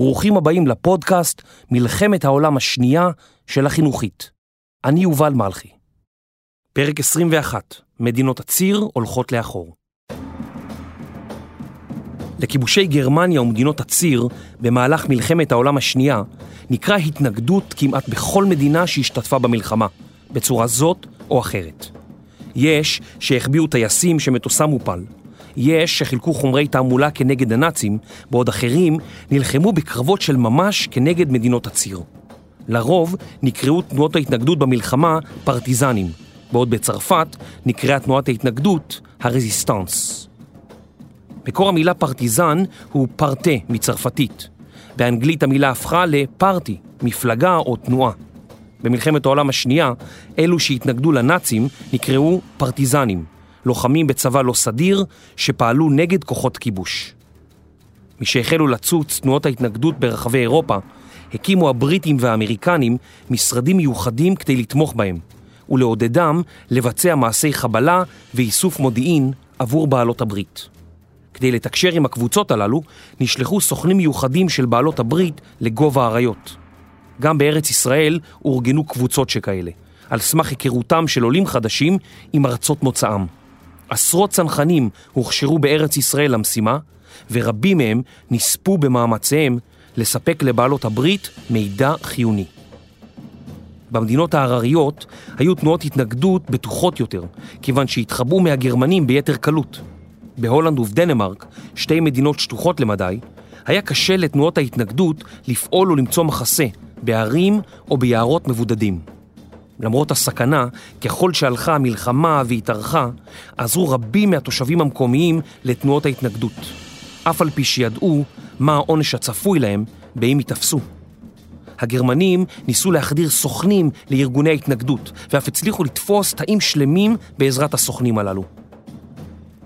ברוכים הבאים לפודקאסט מלחמת העולם השנייה של החינוכית. אני יובל מלכי. פרק 21, מדינות הציר הולכות לאחור. לכיבושי גרמניה ומדינות הציר במהלך מלחמת העולם השנייה נקרא התנגדות כמעט בכל מדינה שהשתתפה במלחמה, בצורה זאת או אחרת. יש שהחביאו טייסים שמטוסם מופל, יש שחילקו חומרי תעמולה כנגד הנאצים, בעוד אחרים נלחמו בקרבות של ממש כנגד מדינות הציר. לרוב נקראו תנועות ההתנגדות במלחמה פרטיזנים, בעוד בצרפת נקראה תנועת ההתנגדות הרזיסטנס. מקור המילה פרטיזן הוא פרטה מצרפתית. באנגלית המילה הפכה לפארטי, מפלגה או תנועה. במלחמת העולם השנייה, אלו שהתנגדו לנאצים נקראו פרטיזנים, לוחמים בצבא לא סדיר שפעלו נגד כוחות כיבוש. משהחלו לצוץ תנועות ההתנגדות ברחבי אירופה, הקימו הבריטים והאמריקנים משרדים מיוחדים כדי לתמוך בהם, ולעודדם לבצע מעשי חבלה ואיסוף מודיעין עבור בעלות הברית. כדי לתקשר עם הקבוצות הללו, נשלחו סוכנים מיוחדים של בעלות הברית לגובה האריות. גם בארץ ישראל אורגנו קבוצות שכאלה, על סמך היכרותם של עולים חדשים עם ארצות מוצאם. עשרות צנחנים הוכשרו בארץ ישראל למשימה, ורבים מהם נספו במאמציהם לספק לבעלות הברית מידע חיוני. במדינות ההרריות היו תנועות התנגדות בטוחות יותר, כיוון שהתחבאו מהגרמנים ביתר קלות. בהולנד ובדנמרק, שתי מדינות שטוחות למדי, היה קשה לתנועות ההתנגדות לפעול ולמצוא מחסה בערים או ביערות מבודדים. למרות הסכנה, ככל שהלכה המלחמה והתארכה, עזרו רבים מהתושבים המקומיים לתנועות ההתנגדות, אף על פי שידעו מה העונש הצפוי להם באם ייתפסו. הגרמנים ניסו להחדיר סוכנים לארגוני ההתנגדות, ואף הצליחו לתפוס תאים שלמים בעזרת הסוכנים הללו.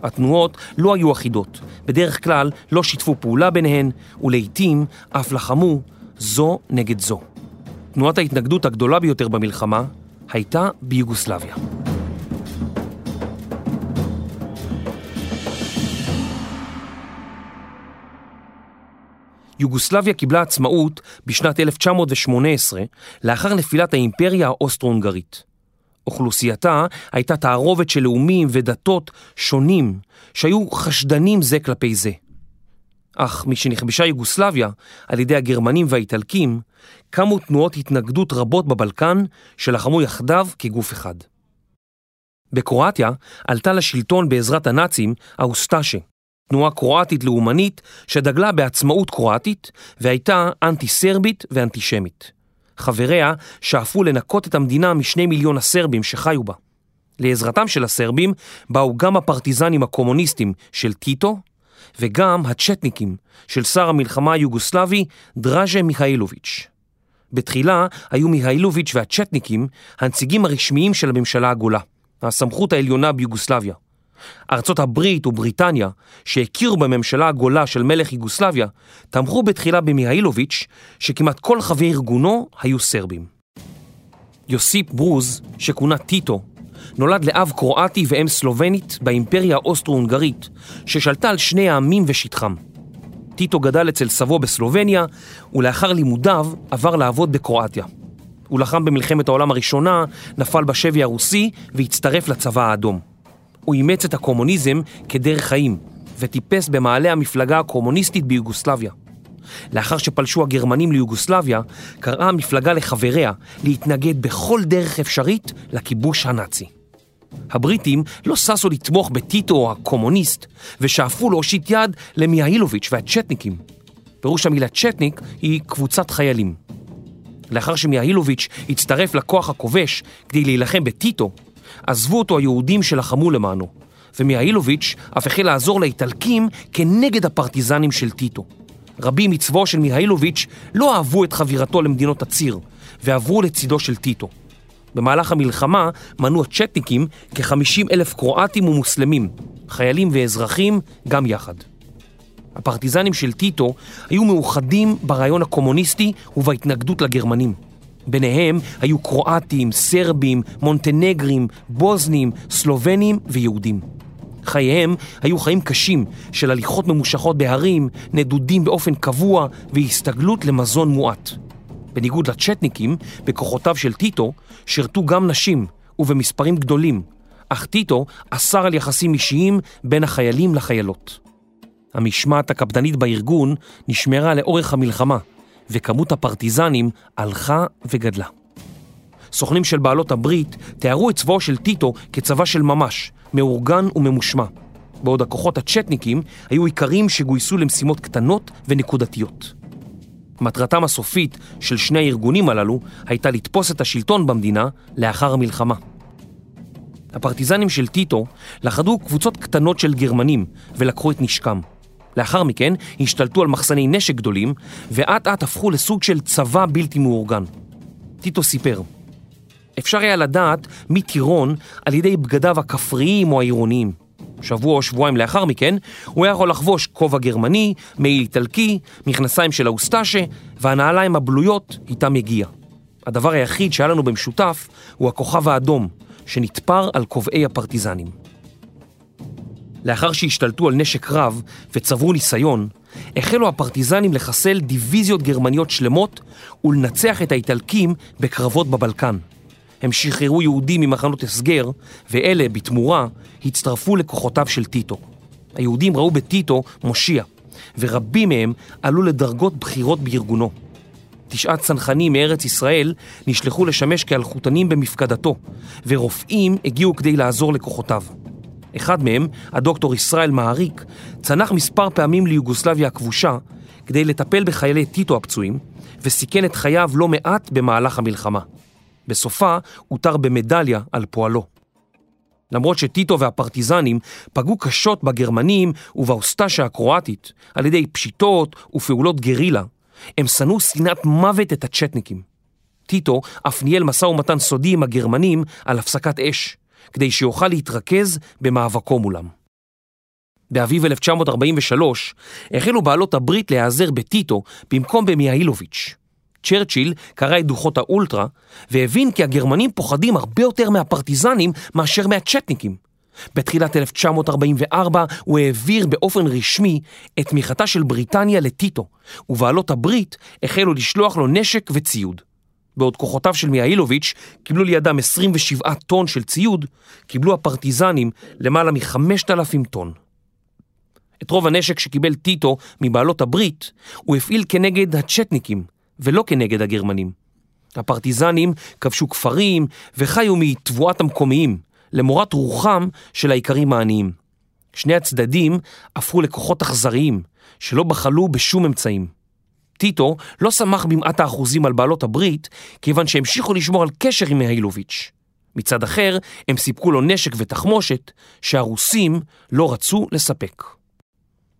התנועות לא היו אחידות, בדרך כלל לא שיתפו פעולה ביניהן, ולעיתים אף לחמו זו נגד זו. תנועת ההתנגדות הגדולה ביותר במלחמה הייתה ביוגוסלביה. יוגוסלביה קיבלה עצמאות בשנת 1918 לאחר נפילת האימפריה האוסטרו-הונגרית. אוכלוסייתה הייתה תערובת של לאומים ודתות שונים שהיו חשדנים זה כלפי זה. אך משנכבשה יוגוסלביה על ידי הגרמנים והאיטלקים, קמו תנועות התנגדות רבות בבלקן שלחמו יחדיו כגוף אחד. בקרואטיה עלתה לשלטון בעזרת הנאצים האוסטאשה, תנועה קרואטית לאומנית שדגלה בעצמאות קרואטית והייתה אנטי-סרבית ואנטישמית. חבריה שאפו לנקות את המדינה משני מיליון הסרבים שחיו בה. לעזרתם של הסרבים באו גם הפרטיזנים הקומוניסטים של טיטו וגם הצ'טניקים של שר המלחמה היוגוסלבי דראז'ה מיכאילוביץ'. בתחילה היו מיכאילוביץ' והצ'טניקים הנציגים הרשמיים של הממשלה הגולה, הסמכות העליונה ביוגוסלביה. ארצות הברית ובריטניה, שהכירו בממשלה הגולה של מלך יוגוסלביה, תמכו בתחילה במיהאילוביץ', שכמעט כל חברי ארגונו היו סרבים. יוסיפ ברוז, שכונה טיטו, נולד לאב קרואטי ואם סלובנית באימפריה האוסטרו-הונגרית, ששלטה על שני העמים ושטחם. טיטו גדל אצל סבו בסלובניה, ולאחר לימודיו עבר לעבוד בקרואטיה. הוא לחם במלחמת העולם הראשונה, נפל בשבי הרוסי והצטרף לצבא האדום. הוא אימץ את הקומוניזם כדרך חיים, וטיפס במעלה המפלגה הקומוניסטית ביוגוסלביה. לאחר שפלשו הגרמנים ליוגוסלביה, קראה המפלגה לחבריה להתנגד בכל דרך אפשרית לכיבוש הנאצי. הבריטים לא ששו לתמוך בטיטו הקומוניסט, ושאפו להושיט יד למיהאילוביץ' והצ'טניקים. פירוש המילה צ'טניק היא קבוצת חיילים. לאחר שמיהאילוביץ' הצטרף לכוח הכובש כדי להילחם בטיטו, עזבו אותו היהודים שלחמו למענו, ומיהאילוביץ' אף החל לעזור לאיטלקים כנגד הפרטיזנים של טיטו. רבים מצבאו של מיהאילוביץ' לא אהבו את חבירתו למדינות הציר, ועברו לצידו של טיטו. במהלך המלחמה מנו הצ'טניקים כ-50 אלף קרואטים ומוסלמים, חיילים ואזרחים גם יחד. הפרטיזנים של טיטו היו מאוחדים ברעיון הקומוניסטי ובהתנגדות לגרמנים. ביניהם היו קרואטים, סרבים, מונטנגרים, בוזנים, סלובנים ויהודים. חייהם היו חיים קשים של הליכות ממושכות בהרים, נדודים באופן קבוע והסתגלות למזון מועט. בניגוד לצ'טניקים, בכוחותיו של טיטו, שירתו גם נשים ובמספרים גדולים, אך טיטו אסר על יחסים אישיים בין החיילים לחיילות. המשמעת הקפדנית בארגון נשמרה לאורך המלחמה, וכמות הפרטיזנים הלכה וגדלה. סוכנים של בעלות הברית תיארו את צבאו של טיטו כצבא של ממש, מאורגן וממושמע, בעוד הכוחות הצ'טניקים היו עיקרים שגויסו למשימות קטנות ונקודתיות. מטרתם הסופית של שני הארגונים הללו הייתה לתפוס את השלטון במדינה לאחר המלחמה. הפרטיזנים של טיטו לכדו קבוצות קטנות של גרמנים ולקחו את נשקם. לאחר מכן השתלטו על מחסני נשק גדולים ואט אט הפכו לסוג של צבא בלתי מאורגן. טיטו סיפר, אפשר היה לדעת מי טירון על ידי בגדיו הכפריים או העירוניים. שבוע או שבועיים לאחר מכן, הוא היה יכול לחבוש כובע גרמני, מעיל איטלקי, מכנסיים של האוסטאשה, והנעליים הבלויות איתם הגיע. הדבר היחיד שהיה לנו במשותף הוא הכוכב האדום, שנתפר על כובעי הפרטיזנים. לאחר שהשתלטו על נשק רב וצברו ניסיון, החלו הפרטיזנים לחסל דיוויזיות גרמניות שלמות ולנצח את האיטלקים בקרבות בבלקן. הם שחררו יהודים ממחנות הסגר, ואלה, בתמורה, הצטרפו לכוחותיו של טיטו. היהודים ראו בטיטו מושיע, ורבים מהם עלו לדרגות בכירות בארגונו. תשעת צנחנים מארץ ישראל נשלחו לשמש כאלחוטנים במפקדתו, ורופאים הגיעו כדי לעזור לכוחותיו. אחד מהם, הדוקטור ישראל מעריק, צנח מספר פעמים ליוגוסלביה הכבושה כדי לטפל בחיילי טיטו הפצועים, וסיכן את חייו לא מעט במהלך המלחמה. בסופה הותר במדליה על פועלו. למרות שטיטו והפרטיזנים פגעו קשות בגרמנים ובאוסטשה הקרואטית על ידי פשיטות ופעולות גרילה, הם שנאו שנאת מוות את הצ'טניקים. טיטו אף ניהל משא ומתן סודי עם הגרמנים על הפסקת אש, כדי שיוכל להתרכז במאבקו מולם. באביב 1943 החלו בעלות הברית להיעזר בטיטו במקום במיהאילוביץ'. צ'רצ'יל קרא את דוחות האולטרה והבין כי הגרמנים פוחדים הרבה יותר מהפרטיזנים מאשר מהצ'טניקים. בתחילת 1944 הוא העביר באופן רשמי את תמיכתה של בריטניה לטיטו, ובעלות הברית החלו לשלוח לו נשק וציוד. בעוד כוחותיו של מיהאילוביץ' קיבלו לידם 27 טון של ציוד, קיבלו הפרטיזנים למעלה מ-5,000 טון. את רוב הנשק שקיבל טיטו מבעלות הברית הוא הפעיל כנגד הצ'טניקים, ולא כנגד הגרמנים. הפרטיזנים כבשו כפרים וחיו מתבואת המקומיים, למורת רוחם של האיכרים העניים. שני הצדדים הפכו לכוחות אכזריים, שלא בחלו בשום אמצעים. טיטו לא שמח במעט האחוזים על בעלות הברית, כיוון שהמשיכו לשמור על קשר עם מיהאילוביץ'. מצד אחר, הם סיפקו לו נשק ותחמושת שהרוסים לא רצו לספק.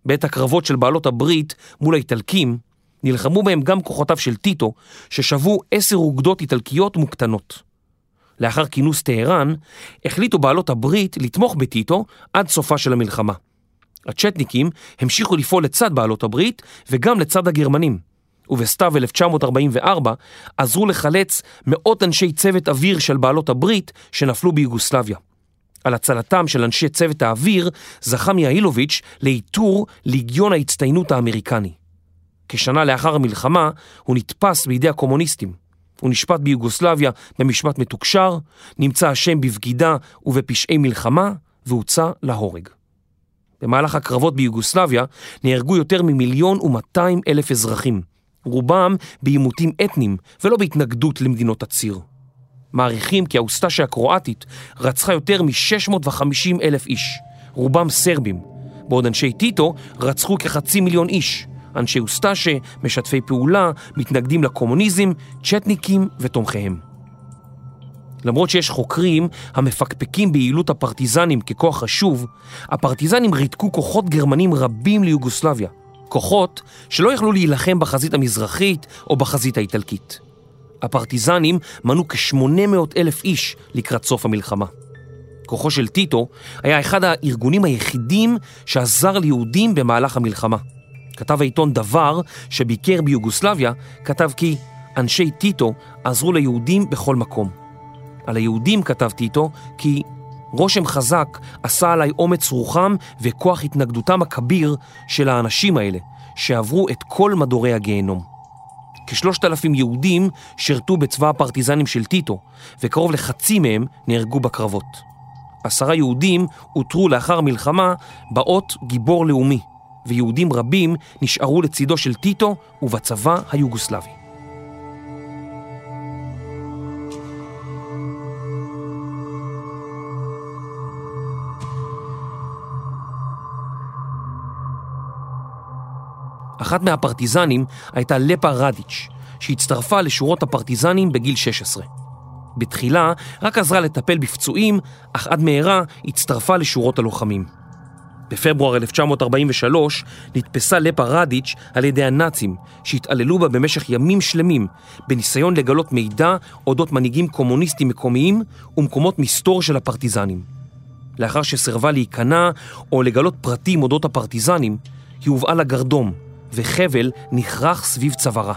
בעת הקרבות של בעלות הברית מול האיטלקים, נלחמו בהם גם כוחותיו של טיטו, ששבו עשר אוגדות איטלקיות מוקטנות. לאחר כינוס טהרן, החליטו בעלות הברית לתמוך בטיטו עד סופה של המלחמה. הצ'טניקים המשיכו לפעול לצד בעלות הברית וגם לצד הגרמנים, ובסתיו 1944 עזרו לחלץ מאות אנשי צוות אוויר של בעלות הברית שנפלו ביוגוסלביה. על הצלתם של אנשי צוות האוויר זכה מיהאילוביץ' לעיטור ליגיון ההצטיינות האמריקני. כשנה לאחר המלחמה הוא נתפס בידי הקומוניסטים. הוא נשפט ביוגוסלביה במשפט מתוקשר, נמצא אשם בבגידה ובפשעי מלחמה והוצא להורג. במהלך הקרבות ביוגוסלביה נהרגו יותר ממיליון ומאתיים אלף אזרחים, רובם בעימותים אתניים ולא בהתנגדות למדינות הציר. מעריכים כי האוסטשיה הקרואטית רצחה יותר מ-650 אלף איש, רובם סרבים, בעוד אנשי טיטו רצחו כחצי מיליון איש, אנשי אוסטשה, משתפי פעולה, מתנגדים לקומוניזם, צ'טניקים ותומכיהם. למרות שיש חוקרים המפקפקים ביעילות הפרטיזנים ככוח חשוב, הפרטיזנים ריתקו כוחות גרמנים רבים ליוגוסלביה. כוחות שלא יכלו להילחם בחזית המזרחית או בחזית האיטלקית. הפרטיזנים מנו כ-800 אלף איש לקראת סוף המלחמה. כוחו של טיטו היה אחד הארגונים היחידים שעזר ליהודים במהלך המלחמה. כתב העיתון דבר שביקר ביוגוסלביה, כתב כי אנשי טיטו עזרו ליהודים בכל מקום. על היהודים כתב טיטו כי רושם חזק עשה עליי אומץ רוחם וכוח התנגדותם הכביר של האנשים האלה, שעברו את כל מדורי הגיהנום. כשלושת אלפים יהודים שירתו בצבא הפרטיזנים של טיטו, וקרוב לחצי מהם נהרגו בקרבות. עשרה יהודים אותרו לאחר המלחמה באות גיבור לאומי, ויהודים רבים נשארו לצידו של טיטו ובצבא היוגוסלבי. אחת מהפרטיזנים הייתה לפא רדיץ', שהצטרפה לשורות הפרטיזנים בגיל 16. בתחילה רק עזרה לטפל בפצועים, אך עד מהרה הצטרפה לשורות הלוחמים. בפברואר 1943 נתפסה לפא רדיץ' על ידי הנאצים, שהתעללו בה במשך ימים שלמים, בניסיון לגלות מידע אודות מנהיגים קומוניסטים מקומיים ומקומות מסתור של הפרטיזנים. לאחר שסירבה להיכנע או לגלות פרטים אודות הפרטיזנים, היא הובאה לגרדום, וחבל נכרך סביב צווארה.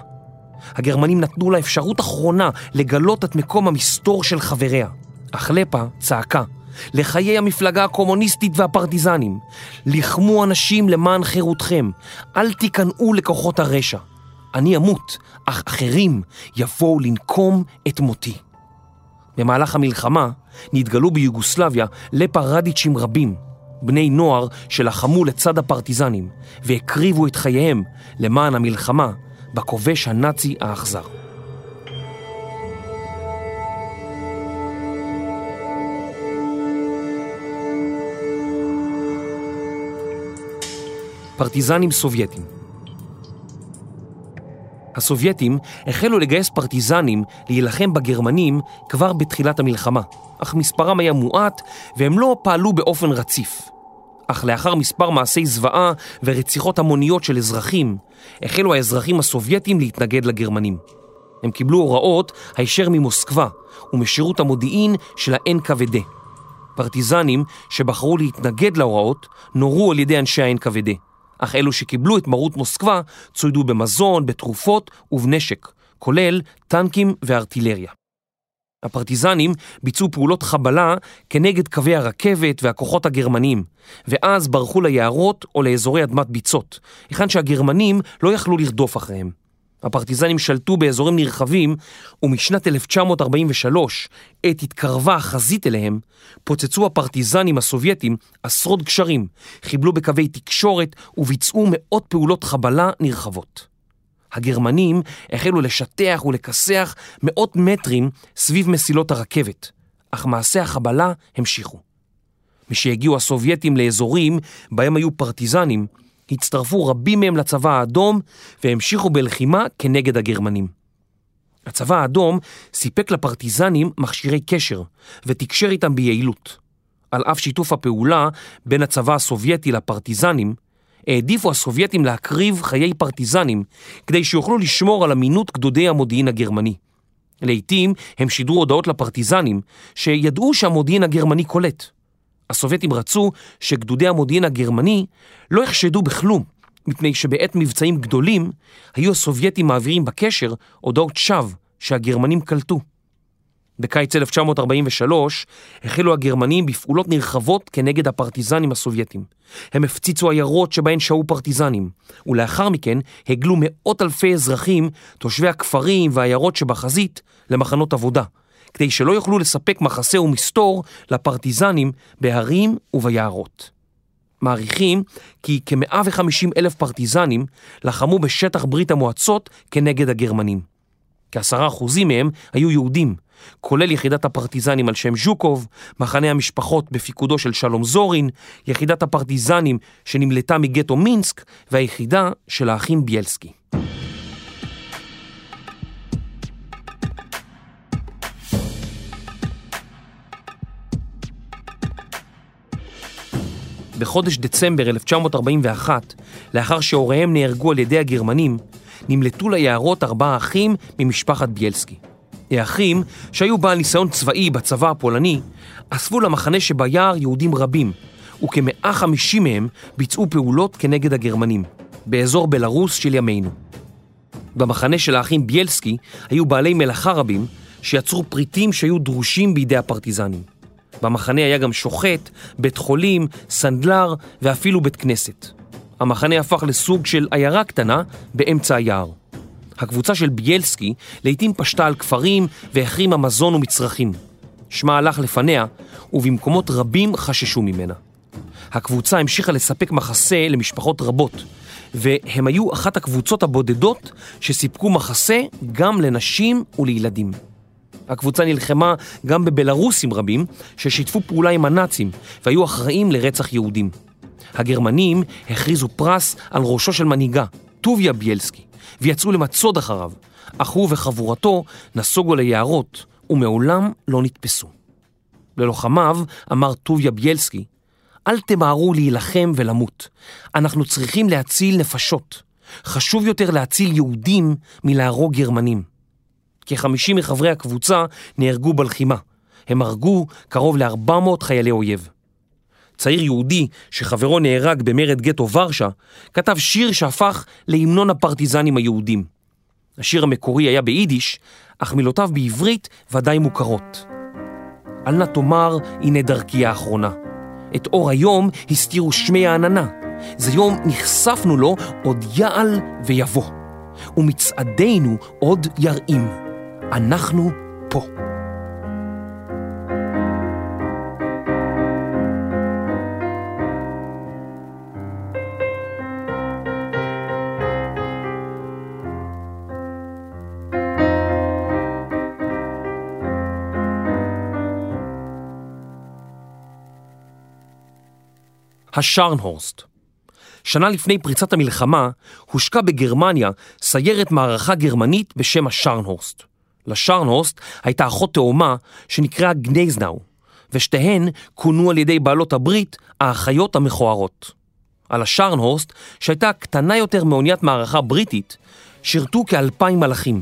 הגרמנים נתנו לה אפשרות אחרונה לגלות את מקום המסתור של חבריה. אך לפא צעקה לחיי המפלגה הקומוניסטית והפרטיזנים. לחמו אנשים למען חירותכם, אל תיכנעו לכוחות הרשע. אני אמות, אך אחרים יבואו לנקום את מותי. במהלך המלחמה נתגלו ביוגוסלביה לפא רדיצ'ים רבים, בני נוער שלחמו לצד הפרטיזנים והקריבו את חייהם למען המלחמה בכובש הנאצי האכזר. פרטיזנים סובייטים הסובייטים החלו לגייס פרטיזנים להילחם בגרמנים כבר בתחילת המלחמה, אך מספרם היה מועט והם לא פעלו באופן רציף. אך לאחר מספר מעשי זוועה ורציחות המוניות של אזרחים, החלו האזרחים הסובייטים להתנגד לגרמנים. הם קיבלו הוראות הישר ממוסקבה ומשירות המודיעין של ה-NKVD. פרטיזנים שבחרו להתנגד להוראות נורו על ידי אנשי ה-NKVD. אך אלו שקיבלו את מרות מוסקבה צוידו במזון, בתרופות ובנשק, כולל טנקים וארטילריה. הפרטיזנים ביצעו פעולות חבלה כנגד קווי הרכבת והכוחות הגרמנים, ואז ברחו ליערות או לאזורי אדמת ביצות, היכן שהגרמנים לא יכלו לרדוף אחריהם. הפרטיזנים שלטו באזורים נרחבים, ומשנת 1943, עת התקרבה החזית אליהם, פוצצו הפרטיזנים הסובייטים עשרות גשרים, חיבלו בקווי תקשורת וביצעו מאות פעולות חבלה נרחבות. הגרמנים החלו לשטח ולכסח מאות מטרים סביב מסילות הרכבת, אך מעשי החבלה המשיכו. משהגיעו הסובייטים לאזורים בהם היו פרטיזנים, הצטרפו רבים מהם לצבא האדום והמשיכו בלחימה כנגד הגרמנים. הצבא האדום סיפק לפרטיזנים מכשירי קשר ותקשר איתם ביעילות. על אף שיתוף הפעולה בין הצבא הסובייטי לפרטיזנים, העדיפו הסובייטים להקריב חיי פרטיזנים כדי שיוכלו לשמור על אמינות גדודי המודיעין הגרמני. לעתים הם שידרו הודעות לפרטיזנים שידעו שהמודיעין הגרמני קולט. הסובייטים רצו שגדודי המודיעין הגרמני לא יחשדו בכלום, מפני שבעת מבצעים גדולים היו הסובייטים מעבירים בקשר הודעות שווא שהגרמנים קלטו. בקיץ 1943 החלו הגרמנים בפעולות נרחבות כנגד הפרטיזנים הסובייטים. הם הפציצו עיירות שבהן שהו פרטיזנים, ולאחר מכן הגלו מאות אלפי אזרחים, תושבי הכפרים והעיירות שבחזית, למחנות עבודה, כדי שלא יוכלו לספק מחסה ומסתור לפרטיזנים בהרים וביערות. מעריכים כי כ-150 אלף פרטיזנים לחמו בשטח ברית המועצות כנגד הגרמנים. כעשרה אחוזים מהם היו יהודים, כולל יחידת הפרטיזנים על שם ז'וקוב, מחנה המשפחות בפיקודו של שלום זורין, יחידת הפרטיזנים שנמלטה מגטו מינסק והיחידה של האחים ביאלסקי. בחודש דצמבר 1941, לאחר שהוריהם נהרגו על ידי הגרמנים, נמלטו ליערות ארבעה אחים ממשפחת ביילסקי. האחים, שהיו בעל ניסיון צבאי בצבא הפולני, אספו למחנה שביער יהודים רבים, וכ-150 מהם ביצעו פעולות כנגד הגרמנים, באזור בלרוס של ימינו. במחנה של האחים ביילסקי היו בעלי מלאכה רבים שיצרו פריטים שהיו דרושים בידי הפרטיזנים. במחנה היה גם שוחט, בית חולים, סנדלר ואפילו בית כנסת. המחנה הפך לסוג של עיירה קטנה באמצע היער. הקבוצה של ביילסקי לעתים פשטה על כפרים והחרימה מזון ומצרכים. שמה הלך לפניה, ובמקומות רבים חששו ממנה. הקבוצה המשיכה לספק מחסה למשפחות רבות, והם היו אחת הקבוצות הבודדות שסיפקו מחסה גם לנשים ולילדים. הקבוצה נלחמה גם בבלרוסים רבים ששיתפו פעולה עם הנאצים והיו אחראים לרצח יהודים. הגרמנים הכריזו פרס על ראשו של מנהיגה, טוביה ביילסקי, ויצאו למצוד אחריו, אך הוא וחבורתו נסוגו ליערות ומעולם לא נתפסו. ללוחמיו אמר טוביה ביילסקי, אל תמהרו להילחם ולמות. אנחנו צריכים להציל נפשות. חשוב יותר להציל יהודים מלהרוג גרמנים. כ-50 מחברי הקבוצה נהרגו בלחימה. הם הרגו קרוב ל-400 חיילי אויב. צעיר יהודי שחברו נהרג במרד גטו ורשה, כתב שיר שהפך להמנון הפרטיזנים היהודים. השיר המקורי היה ביידיש, אך מילותיו בעברית ודאי מוכרות. אל נא תאמר, הנה דרכי האחרונה. את אור היום הסתירו שמי העננה. זה יום נחשפנו לו, עוד יעל ויבוא. ומצעדינו עוד ירעים. אנחנו פה. השרנהורסט. שנה לפני פריצת המלחמה הושקה בגרמניה סיירת מערכה גרמנית בשם השרנהורסט. לשרנהורסט הייתה אחות תאומה שנקראה גנייזנאו, ושתיהן כונו על ידי בעלות הברית האחיות המכוערות. על השרנהורסט, שהייתה קטנה יותר מאוניית מערכה בריטית, שירתו כאלפיים מלאכים.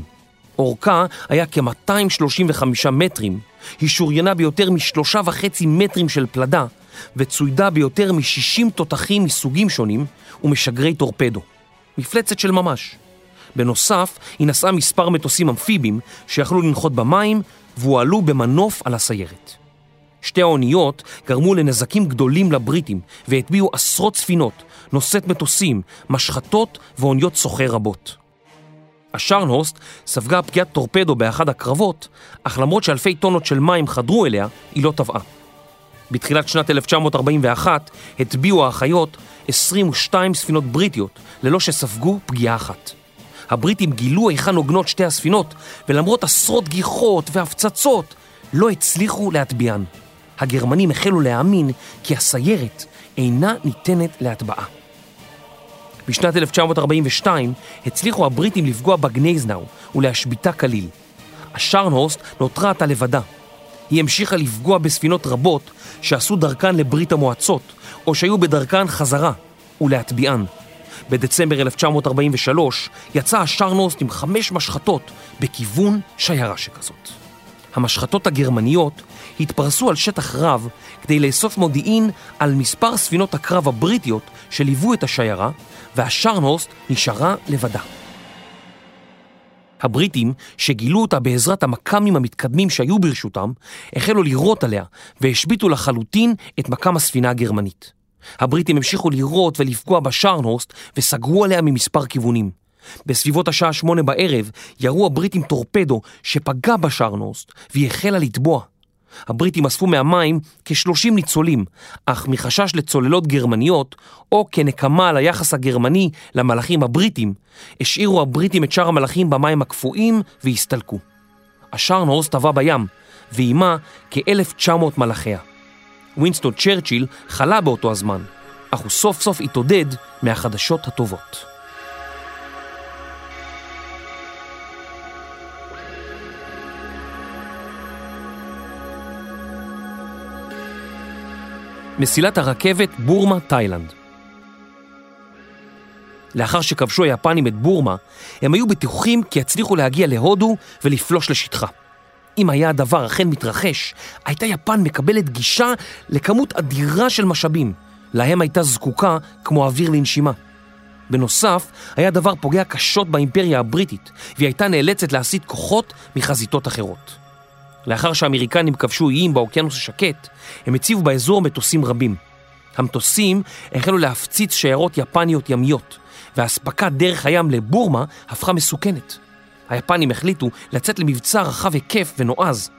אורכה היה כ-235 מטרים, היא שוריינה ביותר משלושה וחצי מטרים של פלדה, וצוידה ביותר מ-60 תותחים מסוגים שונים ומשגרי טורפדו. מפלצת של ממש. בנוסף, היא נשאה מספר מטוסים אמפיביים שיכלו לנחות במים והועלו במנוף על הסיירת. שתי האוניות גרמו לנזקים גדולים לבריטים והטביעו עשרות ספינות, נושאת מטוסים, משחטות ואוניות סוחר רבות. השרנהוסט ספגה פגיעת טורפדו באחד הקרבות, אך למרות שאלפי טונות של מים חדרו אליה, היא לא טבעה. בתחילת שנת 1941 הטביעו האחיות 22 ספינות בריטיות ללא שספגו פגיעה אחת. הבריטים גילו היכן עוגנות שתי הספינות, ולמרות עשרות גיחות והפצצות, לא הצליחו להטביען. הגרמנים החלו להאמין כי הסיירת אינה ניתנת להטבעה. בשנת 1942 הצליחו הבריטים לפגוע בגנייזנאו ולהשביתה כליל. השרנהורסט נותרה עתה לבדה. היא המשיכה לפגוע בספינות רבות שעשו דרכן לברית המועצות, או שהיו בדרכן חזרה, ולהטביען. בדצמבר 1943 יצא השרנוסט עם חמש משחטות בכיוון שיירה שכזאת. המשחטות הגרמניות התפרסו על שטח רב כדי לאסוף מודיעין על מספר ספינות הקרב הבריטיות שליוו את השיירה, והשרנוסט נשארה לבדה. הבריטים, שגילו אותה בעזרת המכ"מים המתקדמים שהיו ברשותם, החלו לירות עליה והשביתו לחלוטין את מכ"ם הספינה הגרמנית. הבריטים המשיכו לירות ולפגוע בשרנהורסט וסגרו עליה ממספר כיוונים. בסביבות השעה שמונה בערב ירו הבריטים טורפדו שפגע בשרנהורסט והיא החלה לטבוע. הבריטים אספו מהמים כ-30 ניצולים, אך מחשש לצוללות גרמניות, או כנקמה על היחס הגרמני למלאכים הבריטים, השאירו הבריטים את שאר המלאכים במים הקפואים והסתלקו. השרנהורסט טבע בים, ועימה כ-1900 מלאכיה. ווינסטון צ'רצ'יל חלה באותו הזמן, אך הוא סוף סוף התעודד מהחדשות הטובות. מסילת הרכבת בורמה-תאילנד. לאחר שכבשו היפנים את בורמה, הם היו בטוחים כי יצליחו להגיע להודו ולפלוש לשטחה. אם היה הדבר אכן מתרחש, הייתה יפן מקבלת גישה לכמות אדירה של משאבים, להם הייתה זקוקה כמו אוויר לנשימה. בנוסף, היה דבר פוגע קשות באימפריה הבריטית, והיא הייתה נאלצת להסיט כוחות מחזיתות אחרות. לאחר שהאמריקנים כבשו איים באוקיינוס השקט, הם הציבו באזור מטוסים רבים. המטוסים החלו להפציץ שיירות יפניות ימיות, והאספקה דרך הים לבורמה הפכה מסוכנת. היפנים החליטו לצאת למבצע רחב היקף ונועז.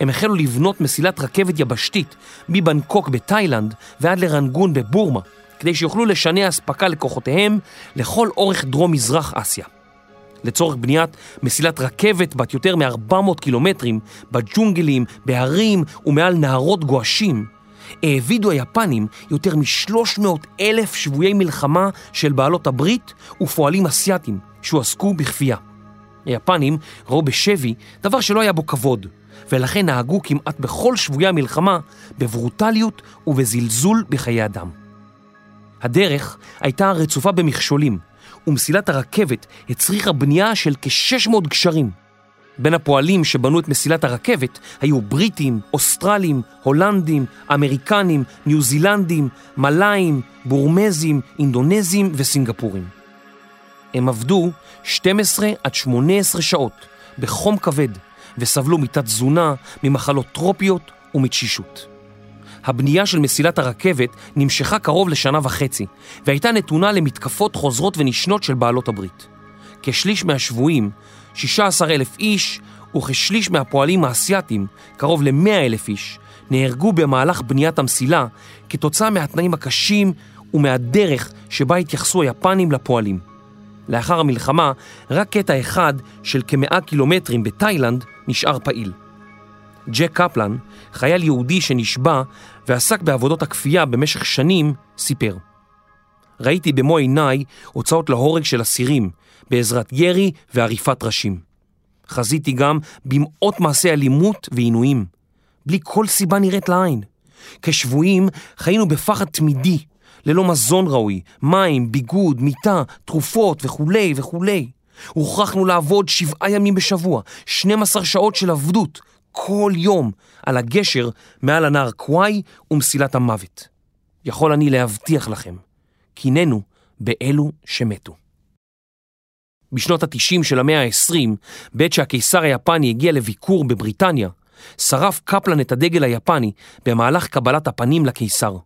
הם החלו לבנות מסילת רכבת יבשתית מבנקוק בתאילנד ועד לרנגון בבורמה, כדי שיוכלו לשנע אספקה לכוחותיהם לכל אורך דרום-מזרח אסיה. לצורך בניית מסילת רכבת בת יותר מ-400 קילומטרים בג'ונגלים, בהרים ומעל נהרות גועשים, העבידו היפנים יותר מ-300 אלף שבויי מלחמה של בעלות הברית ופועלים אסייתים שהועסקו בכפייה. היפנים ראו בשבי דבר שלא היה בו כבוד, ולכן נהגו כמעט בכל שבויי המלחמה בברוטליות ובזלזול בחיי אדם. הדרך הייתה רצופה במכשולים, ומסילת הרכבת הצריכה בנייה של כ-600 גשרים. בין הפועלים שבנו את מסילת הרכבת היו בריטים, אוסטרלים, הולנדים, אמריקנים, ניו זילנדים, מלאים, בורמזים, אינדונזים וסינגפורים. הם עבדו 12 עד 18 שעות בחום כבד וסבלו מתת תזונה, ממחלות טרופיות ומתשישות. הבנייה של מסילת הרכבת נמשכה קרוב לשנה וחצי והייתה נתונה למתקפות חוזרות ונשנות של בעלות הברית. כשליש מהשבויים, 16 אלף איש, וכשליש מהפועלים האסייתים, קרוב ל-100 אלף איש, נהרגו במהלך בניית המסילה כתוצאה מהתנאים הקשים ומהדרך שבה התייחסו היפנים לפועלים. לאחר המלחמה, רק קטע אחד של כמאה קילומטרים בתאילנד נשאר פעיל. ג'ק קפלן, חייל יהודי שנשבע ועסק בעבודות הכפייה במשך שנים, סיפר. ראיתי במו עיניי הוצאות להורג של אסירים, בעזרת ירי ועריפת ראשים. חזיתי גם במאות מעשי אלימות ועינויים, בלי כל סיבה נראית לעין. כשבויים חיינו בפחד תמידי, ללא מזון ראוי, מים, ביגוד, מיטה, תרופות וכולי וכולי. הוכרחנו לעבוד שבעה ימים בשבוע, 12 שעות של עבדות, כל יום, על הגשר מעל הנהר קוואי ומסילת המוות. יכול אני להבטיח לכם, קיננו באלו שמתו. בשנות ה-90 של המאה ה-20, בעת שהקיסר היפני הגיע לביקור בבריטניה, שרף קפלן את הדגל היפני במהלך קבלת הפנים לקיסר.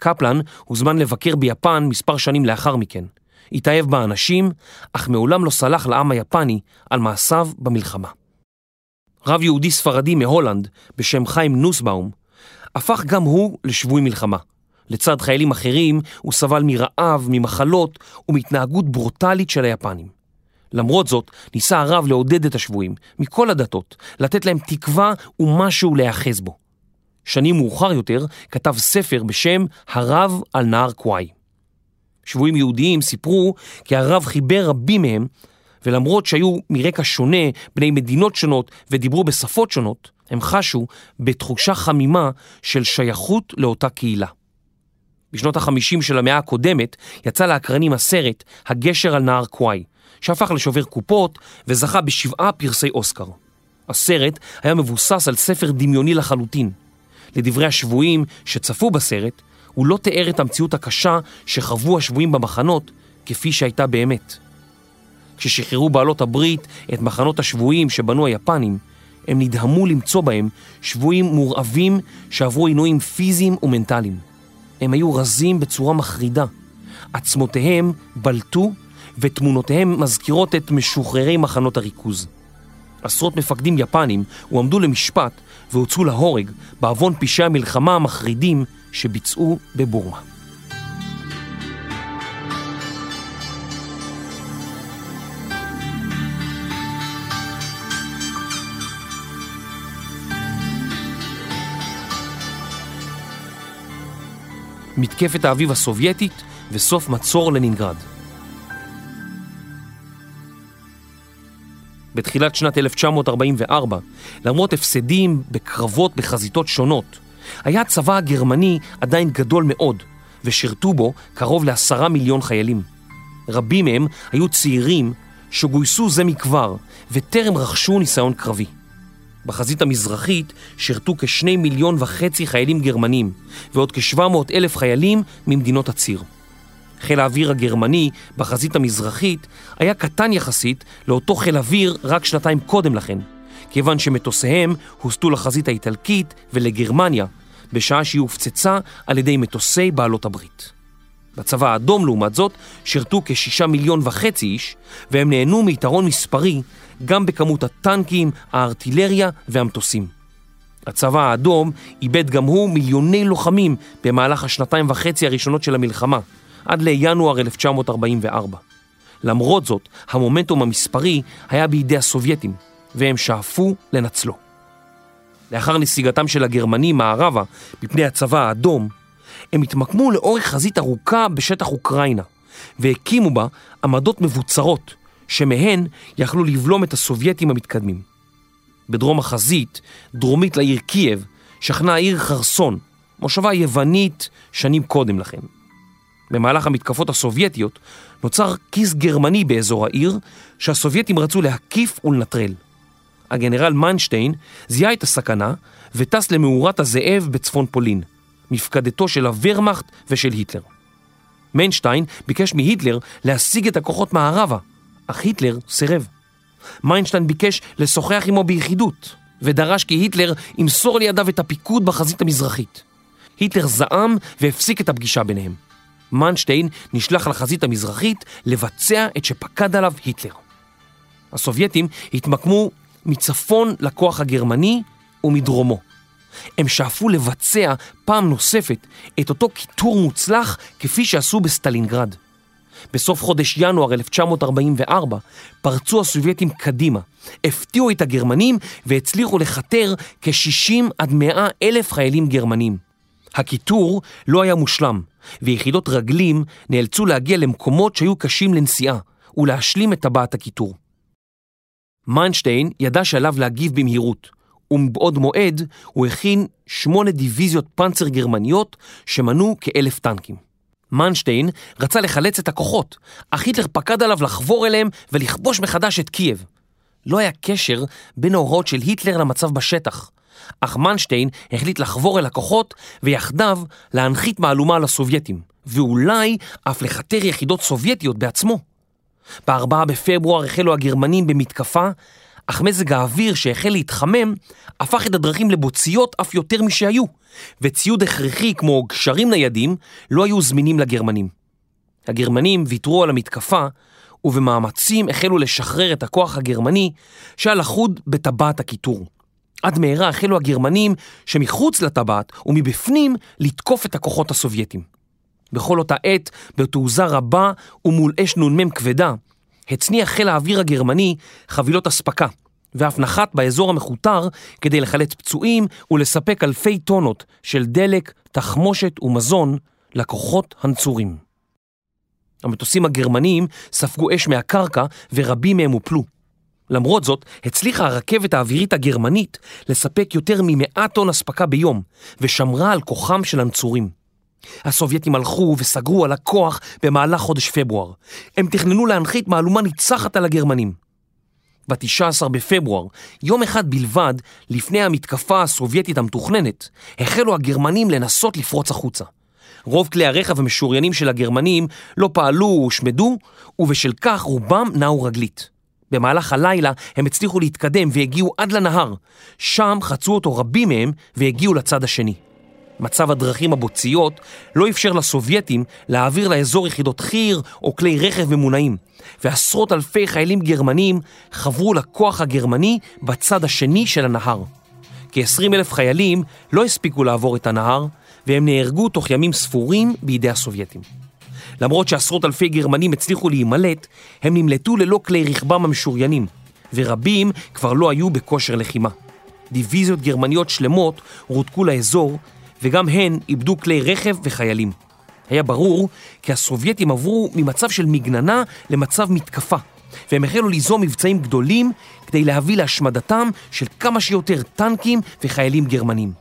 קפלן הוזמן לבקר ביפן מספר שנים לאחר מכן. התאהב באנשים, אך מעולם לא סלח לעם היפני על מעשיו במלחמה. רב יהודי ספרדי מהולנד בשם חיים נוסבאום הפך גם הוא לשבוי מלחמה. לצד חיילים אחרים הוא סבל מרעב, ממחלות ומהתנהגות ברוטלית של היפנים. למרות זאת, ניסה הרב לעודד את השבויים, מכל הדתות, לתת להם תקווה ומשהו להיאחז בו. שנים מאוחר יותר כתב ספר בשם הרב על נהר קוואי. שבויים יהודיים סיפרו כי הרב חיבר רבים מהם, ולמרות שהיו מרקע שונה, בני מדינות שונות ודיברו בשפות שונות, הם חשו בתחושה חמימה של שייכות לאותה קהילה. בשנות ה-50 של המאה הקודמת יצא לאקרנים הסרט הגשר על נהר קוואי, שהפך לשובר קופות וזכה בשבעה פרסי אוסקר. הסרט היה מבוסס על ספר דמיוני לחלוטין. לדברי השבויים שצפו בסרט, הוא לא תיאר את המציאות הקשה שחוו השבויים במחנות כפי שהייתה באמת. כששחררו בעלות הברית את מחנות השבויים שבנו היפנים, הם נדהמו למצוא בהם שבויים מורעבים שעברו עינויים פיזיים ומנטליים. הם היו רזים בצורה מחרידה. עצמותיהם בלטו ותמונותיהם מזכירות את משוחררי מחנות הריכוז. עשרות מפקדים יפנים הועמדו למשפט והוצאו להורג בעוון פשעי המלחמה המחרידים שביצעו בבורמה. מתקפת האביב הסובייטית וסוף מצור לנינגרד. בתחילת שנת 1944, למרות הפסדים בקרבות בחזיתות שונות, היה הצבא הגרמני עדיין גדול מאוד, ושירתו בו קרוב לעשרה מיליון חיילים. רבים מהם היו צעירים שגויסו זה מכבר, וטרם רכשו ניסיון קרבי. בחזית המזרחית שירתו כשני מיליון וחצי חיילים גרמנים, ועוד כשבע מאות אלף חיילים ממדינות הציר. חיל האוויר הגרמני בחזית המזרחית היה קטן יחסית לאותו חיל אוויר רק שנתיים קודם לכן, כיוון שמטוסיהם הוסטו לחזית האיטלקית ולגרמניה, בשעה שהיא הופצצה על ידי מטוסי בעלות הברית. בצבא האדום, לעומת זאת, שירתו כשישה מיליון וחצי איש, והם נהנו מיתרון מספרי גם בכמות הטנקים, הארטילריה והמטוסים. הצבא האדום איבד גם הוא מיליוני לוחמים במהלך השנתיים וחצי הראשונות של המלחמה, עד לינואר 1944. למרות זאת, המומנטום המספרי היה בידי הסובייטים, והם שאפו לנצלו. לאחר נסיגתם של הגרמנים מערבה מפני הצבא האדום, הם התמקמו לאורך חזית ארוכה בשטח אוקראינה, והקימו בה עמדות מבוצרות, שמהן יכלו לבלום את הסובייטים המתקדמים. בדרום החזית, דרומית לעיר קייב, שכנה העיר חרסון, מושבה יוונית שנים קודם לכן. במהלך המתקפות הסובייטיות נוצר כיס גרמני באזור העיר, שהסובייטים רצו להקיף ולנטרל. הגנרל מנשטיין זיהה את הסכנה וטס למאורת הזאב בצפון פולין, מפקדתו של הוורמאכט ושל היטלר. מנשטיין ביקש מהיטלר להסיג את הכוחות מערבה, אך היטלר סירב. מנשטיין ביקש לשוחח עמו ביחידות, ודרש כי היטלר ימסור לידיו את הפיקוד בחזית המזרחית. היטלר זעם והפסיק את הפגישה ביניהם. מנשטיין נשלח לחזית המזרחית לבצע את שפקד עליו היטלר. הסובייטים התמקמו מצפון לכוח הגרמני ומדרומו. הם שאפו לבצע פעם נוספת את אותו כיתור מוצלח כפי שעשו בסטלינגרד. בסוף חודש ינואר 1944 פרצו הסובייטים קדימה, הפתיעו את הגרמנים והצליחו לכתר כ-60 עד 100 אלף חיילים גרמנים. הקיטור לא היה מושלם, ויחידות רגלים נאלצו להגיע למקומות שהיו קשים לנסיעה ולהשלים את טבעת הקיטור. מיינשטיין ידע שעליו להגיב במהירות, ומבעוד מועד הוא הכין שמונה דיוויזיות פנצר גרמניות שמנו כאלף טנקים. מנשטיין רצה לחלץ את הכוחות, אך היטלר פקד עליו לחבור אליהם ולכבוש מחדש את קייב. לא היה קשר בין ההוראות של היטלר למצב בשטח, אך מנשטיין החליט לחבור אל הכוחות ויחדיו להנחית מהלומה על הסובייטים, ואולי אף לכתר יחידות סובייטיות בעצמו. ב-4 בפברואר החלו הגרמנים במתקפה, אך מזג האוויר שהחל להתחמם הפך את הדרכים לבוציות אף יותר משהיו, וציוד הכרחי כמו גשרים ניידים לא היו זמינים לגרמנים. הגרמנים ויתרו על המתקפה, ובמאמצים החלו לשחרר את הכוח הגרמני שהיה לחוד בטבעת הקיטור. עד מהרה החלו הגרמנים שמחוץ לטבעת ומבפנים לתקוף את הכוחות הסובייטים. בכל אותה עת, בתעוזה רבה ומול אש נ"מ כבדה, הצניח חיל האוויר הגרמני חבילות אספקה, ואף נחת באזור המכותר כדי לחלץ פצועים ולספק אלפי טונות של דלק, תחמושת ומזון לכוחות הנצורים. המטוסים הגרמניים ספגו אש מהקרקע ורבים מהם הופלו. למרות זאת, הצליחה הרכבת האווירית הגרמנית לספק יותר מ-100 טון אספקה ביום, ושמרה על כוחם של הנצורים. הסובייטים הלכו וסגרו על הכוח במהלך חודש פברואר. הם תכננו להנחית מהלומה ניצחת על הגרמנים. ב-19 בפברואר, יום אחד בלבד לפני המתקפה הסובייטית המתוכננת, החלו הגרמנים לנסות לפרוץ החוצה. רוב כלי הרכב המשוריינים של הגרמנים לא פעלו או הושמדו, ובשל כך רובם נעו רגלית. במהלך הלילה הם הצליחו להתקדם והגיעו עד לנהר. שם חצו אותו רבים מהם והגיעו לצד השני. מצב הדרכים הבוציות לא אפשר לסובייטים להעביר לאזור יחידות חי"ר או כלי רכב ממונעים, ועשרות אלפי חיילים גרמנים חברו לכוח הגרמני בצד השני של הנהר. כ-20 אלף חיילים לא הספיקו לעבור את הנהר, והם נהרגו תוך ימים ספורים בידי הסובייטים. למרות שעשרות אלפי גרמנים הצליחו להימלט, הם נמלטו ללא כלי רכבם המשוריינים, ורבים כבר לא היו בכושר לחימה. דיוויזיות גרמניות שלמות רותקו לאזור, וגם הן איבדו כלי רכב וחיילים. היה ברור כי הסובייטים עברו ממצב של מגננה למצב מתקפה, והם החלו ליזום מבצעים גדולים כדי להביא להשמדתם של כמה שיותר טנקים וחיילים גרמנים.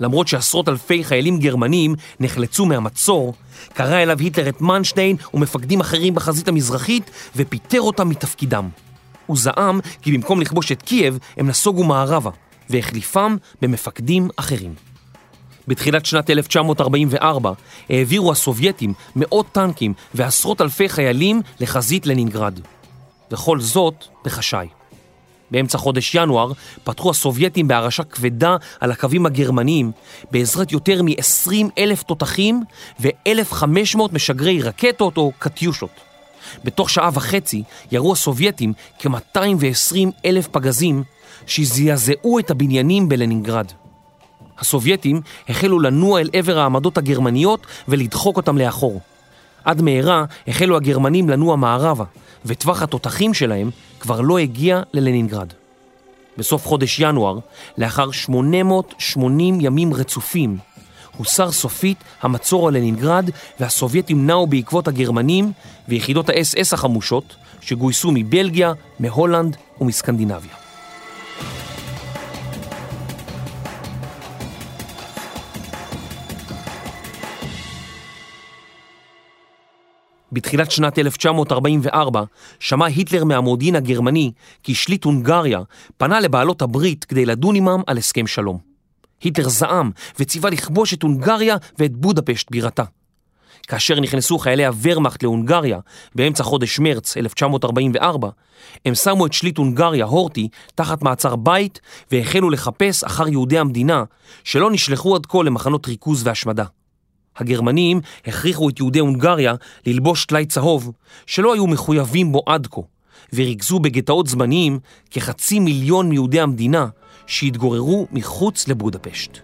למרות שעשרות אלפי חיילים גרמנים נחלצו מהמצור, קרא אליו היטלר את מנשטיין ומפקדים אחרים בחזית המזרחית ופיטר אותם מתפקידם. הוא זעם כי במקום לכבוש את קייב הם נסוגו מערבה, והחליפם במפקדים אחרים. בתחילת שנת 1944 העבירו הסובייטים מאות טנקים ועשרות אלפי חיילים לחזית לנינגרד. וכל זאת בחשאי. באמצע חודש ינואר פתחו הסובייטים בהרעשה כבדה על הקווים הגרמניים בעזרת יותר מ-20 אלף תותחים ו-1,500 משגרי רקטות או קטיושות. בתוך שעה וחצי ירו הסובייטים כ-220 אלף פגזים שזעזעו את הבניינים בלנינגרד. הסובייטים החלו לנוע אל עבר העמדות הגרמניות ולדחוק אותם לאחור. עד מהרה החלו הגרמנים לנוע מערבה, וטווח התותחים שלהם כבר לא הגיע ללנינגרד. בסוף חודש ינואר, לאחר 880 ימים רצופים, הוסר סופית המצור על לנינגרד והסובייטים נעו בעקבות הגרמנים ויחידות האס-אס החמושות שגויסו מבלגיה, מהולנד ומסקנדינביה. בתחילת שנת 1944 שמע היטלר מהמודיעין הגרמני כי שליט הונגריה פנה לבעלות הברית כדי לדון עמם על הסכם שלום. היטלר זעם וציווה לכבוש את הונגריה ואת בודפשט בירתה. כאשר נכנסו חיילי הוורמאכט להונגריה באמצע חודש מרץ 1944, הם שמו את שליט הונגריה, הורטי, תחת מעצר בית והחלו לחפש אחר יהודי המדינה שלא נשלחו עד כה למחנות ריכוז והשמדה. הגרמנים הכריחו את יהודי הונגריה ללבוש טלאי צהוב שלא היו מחויבים בו עד כה, וריכזו בגטאות זמניים כחצי מיליון מיהודי המדינה שהתגוררו מחוץ לבודפשט.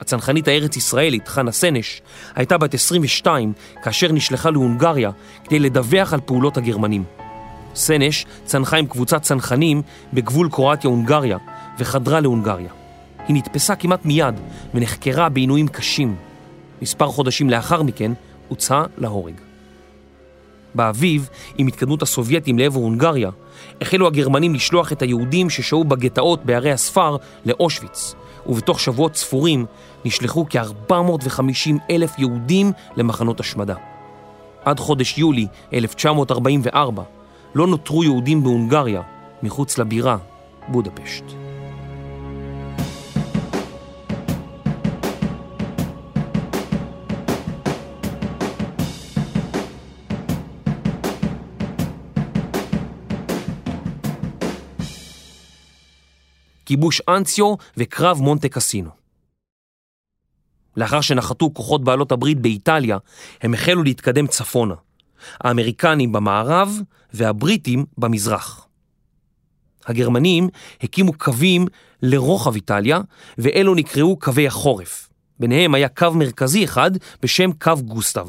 הצנחנית הארץ-ישראלית, חנה סנש, הייתה בת 22 כאשר נשלחה להונגריה כדי לדווח על פעולות הגרמנים. סנש צנחה עם קבוצת צנחנים בגבול קרואטיה-הונגריה וחדרה להונגריה. היא נתפסה כמעט מיד ונחקרה בעינויים קשים. מספר חודשים לאחר מכן הוצאה להורג. באביב, עם התקדמות הסובייטים לעבר הונגריה, החלו הגרמנים לשלוח את היהודים ששהו בגטאות בערי הספר לאושוויץ, ובתוך שבועות ספורים נשלחו כ-450 אלף יהודים למחנות השמדה. עד חודש יולי 1944 לא נותרו יהודים בהונגריה מחוץ לבירה, בודפשט. כיבוש אנציו וקרב מונטה קסינו. לאחר שנחתו כוחות בעלות הברית באיטליה, הם החלו להתקדם צפונה. האמריקנים במערב והבריטים במזרח. הגרמנים הקימו קווים לרוחב איטליה, ואלו נקראו קווי החורף. ביניהם היה קו מרכזי אחד בשם קו גוסטב.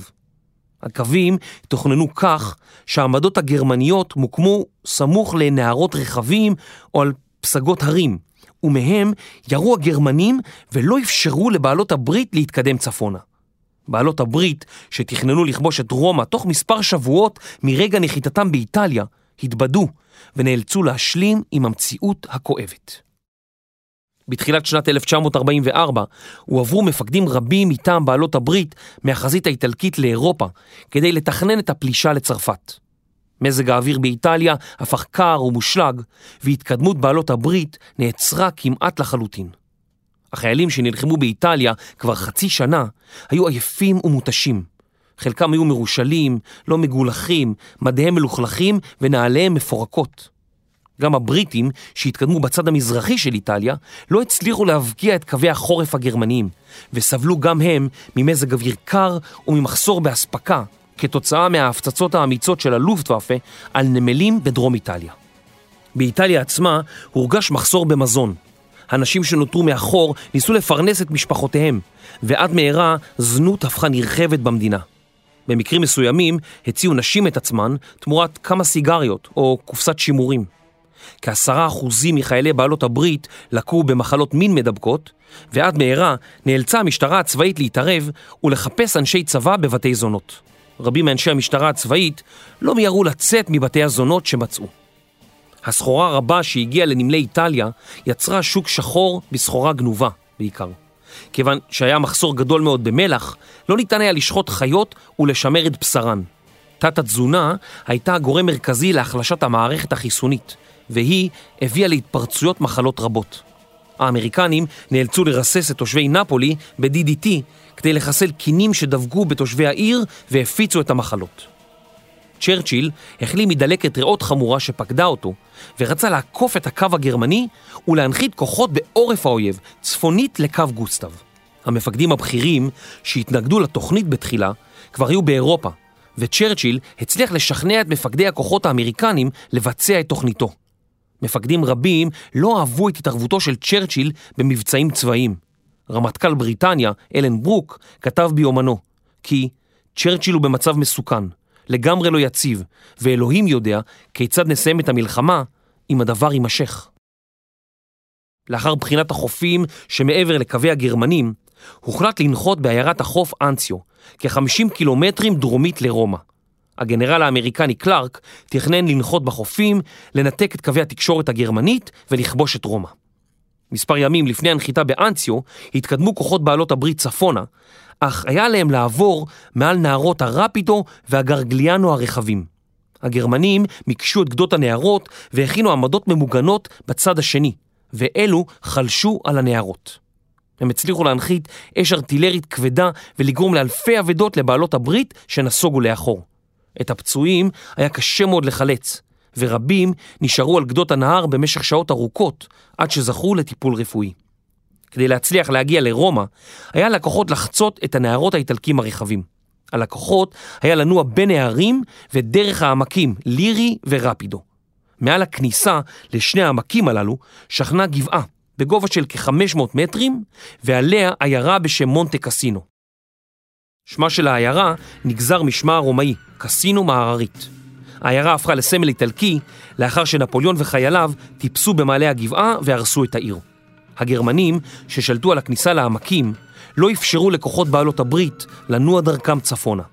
הקווים תוכננו כך שהעמדות הגרמניות מוקמו סמוך לנהרות רחבים או על פסגות הרים, ומהם ירו הגרמנים ולא אפשרו לבעלות הברית להתקדם צפונה. בעלות הברית, שתכננו לכבוש את רומא תוך מספר שבועות מרגע נחיתתם באיטליה, התבדו ונאלצו להשלים עם המציאות הכואבת. בתחילת שנת 1944 הועברו מפקדים רבים מטעם בעלות הברית מהחזית האיטלקית לאירופה כדי לתכנן את הפלישה לצרפת. מזג האוויר באיטליה הפך קר ומושלג, והתקדמות בעלות הברית נעצרה כמעט לחלוטין. החיילים שנלחמו באיטליה כבר חצי שנה היו עייפים ומותשים. חלקם היו מרושלים, לא מגולחים, מדיהם מלוכלכים ונעליהם מפורקות. גם הבריטים, שהתקדמו בצד המזרחי של איטליה, לא הצליחו להבקיע את קווי החורף הגרמניים, וסבלו גם הם ממזג אוויר קר וממחסור באספקה, כתוצאה מההפצצות האמיצות של הלופטוואפה על נמלים בדרום איטליה. באיטליה עצמה הורגש מחסור במזון. הנשים שנותרו מאחור ניסו לפרנס את משפחותיהם, ועד מהרה זנות הפכה נרחבת במדינה. במקרים מסוימים הציעו נשים את עצמן תמורת כמה סיגריות או קופסת שימורים. כעשרה אחוזים מחיילי בעלות הברית לקו במחלות מין מדבקות, ועד מהרה נאלצה המשטרה הצבאית להתערב ולחפש אנשי צבא בבתי זונות. רבים מאנשי המשטרה הצבאית לא מיהרו לצאת מבתי הזונות שמצאו. הסחורה הרבה שהגיעה לנמלי איטליה יצרה שוק שחור בסחורה גנובה בעיקר. כיוון שהיה מחסור גדול מאוד במלח, לא ניתן היה לשחוט חיות ולשמר את בשרן. תת-התזונה הייתה גורם מרכזי להחלשת המערכת החיסונית, והיא הביאה להתפרצויות מחלות רבות. האמריקנים נאלצו לרסס את תושבי נפולי ב-DDT כדי לחסל קינים שדבקו בתושבי העיר והפיצו את המחלות. צ'רצ'יל החלים מדלקת ריאות חמורה שפקדה אותו, ורצה לעקוף את הקו הגרמני ולהנחית כוחות בעורף האויב, צפונית לקו גוסטב. המפקדים הבכירים שהתנגדו לתוכנית בתחילה כבר היו באירופה, וצ'רצ'יל הצליח לשכנע את מפקדי הכוחות האמריקנים לבצע את תוכניתו. מפקדים רבים לא אהבו את התערבותו של צ'רצ'יל במבצעים צבאיים. רמטכ"ל בריטניה, אלן ברוק, כתב ביומנו כי צ'רצ'יל הוא במצב מסוכן, לגמרי לא יציב, ואלוהים יודע כיצד נסיים את המלחמה אם הדבר יימשך. לאחר בחינת החופים שמעבר לקווי הגרמנים, הוחלט לנחות בעיירת החוף אנציו, כ-50 קילומטרים דרומית לרומא. הגנרל האמריקני קלארק תכנן לנחות בחופים, לנתק את קווי התקשורת הגרמנית ולכבוש את רומא. מספר ימים לפני הנחיתה באנציו התקדמו כוחות בעלות הברית צפונה, אך היה עליהם לעבור מעל נהרות הרפידו והגרגליאנו הרחבים. הגרמנים מקשו את גדות הנהרות והכינו עמדות ממוגנות בצד השני, ואלו חלשו על הנהרות. הם הצליחו להנחית אש ארטילרית כבדה ולגרום לאלפי אבדות לבעלות הברית שנסוגו לאחור. את הפצועים היה קשה מאוד לחלץ, ורבים נשארו על גדות הנהר במשך שעות ארוכות עד שזכו לטיפול רפואי. כדי להצליח להגיע לרומא, היה לכוחות לחצות את הנהרות האיטלקים הרחבים. הלקוחות היה לנוע בין הערים ודרך העמקים, לירי ורפידו. מעל הכניסה לשני העמקים הללו שכנה גבעה בגובה של כ-500 מטרים, ועליה עיירה בשם מונטה קסינו. שמה של העיירה נגזר משמה הרומאי, קסינו מהררית. העיירה הפכה לסמל איטלקי לאחר שנפוליאון וחייליו טיפסו במעלה הגבעה והרסו את העיר. הגרמנים ששלטו על הכניסה לעמקים לא אפשרו לכוחות בעלות הברית לנוע דרכם צפונה.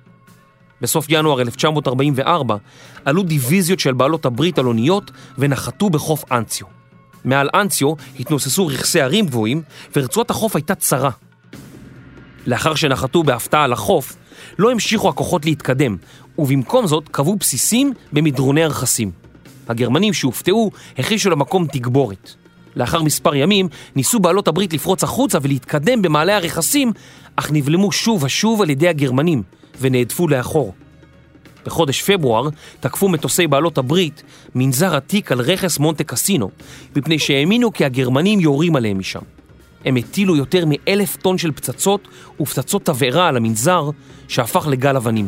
בסוף ינואר 1944 עלו דיוויזיות של בעלות הברית על אוניות ונחתו בחוף אנציו. מעל אנציו התנוססו רכסי הרים גבוהים ורצועת החוף הייתה צרה. לאחר שנחתו בהפתעה על החוף, לא המשיכו הכוחות להתקדם, ובמקום זאת קבעו בסיסים במדרוני הרכסים. הגרמנים שהופתעו החלישו למקום תגבורת. לאחר מספר ימים ניסו בעלות הברית לפרוץ החוצה ולהתקדם במעלה הרכסים, אך נבלמו שוב ושוב על ידי הגרמנים ונהדפו לאחור. בחודש פברואר תקפו מטוסי בעלות הברית מנזר עתיק על רכס מונטה קסינו, מפני שהאמינו כי הגרמנים יורים עליהם משם. הם הטילו יותר מאלף טון של פצצות ופצצות תבערה על המנזר, שהפך לגל אבנים.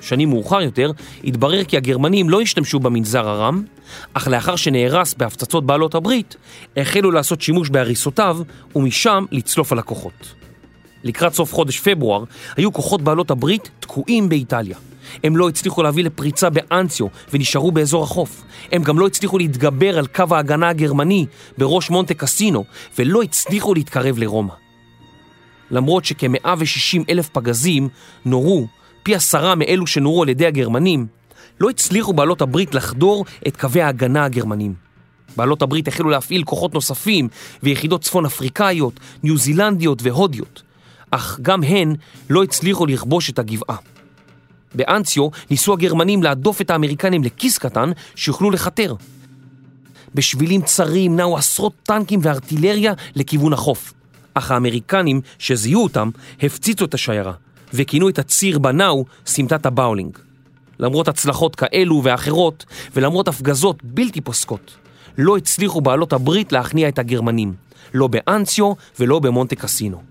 שנים מאוחר יותר, התברר כי הגרמנים לא השתמשו במנזר הרם, אך לאחר שנהרס בהפצצות בעלות הברית, החלו לעשות שימוש בהריסותיו, ומשם לצלוף הלקוחות. לקראת סוף חודש פברואר, היו כוחות בעלות הברית תקועים באיטליה. הם לא הצליחו להביא לפריצה באנציו ונשארו באזור החוף. הם גם לא הצליחו להתגבר על קו ההגנה הגרמני בראש מונטה קסינו, ולא הצליחו להתקרב לרומא. למרות שכ-160 אלף פגזים נורו, פי עשרה מאלו שנורו על ידי הגרמנים, לא הצליחו בעלות הברית לחדור את קווי ההגנה הגרמנים. בעלות הברית החלו להפעיל כוחות נוספים ויחידות צפון אפריקאיות, ניו זילנדיות והודיות, אך גם הן לא הצליחו לכבוש את הגבעה. באנציו ניסו הגרמנים להדוף את האמריקנים לכיס קטן שיוכלו לחתר. בשבילים צרים נעו עשרות טנקים וארטילריה לכיוון החוף. אך האמריקנים שזיהו אותם הפציצו את השיירה וכינו את הציר בנאו סמטת הבאולינג. למרות הצלחות כאלו ואחרות ולמרות הפגזות בלתי פוסקות, לא הצליחו בעלות הברית להכניע את הגרמנים, לא באנציו ולא במונטה קסינו.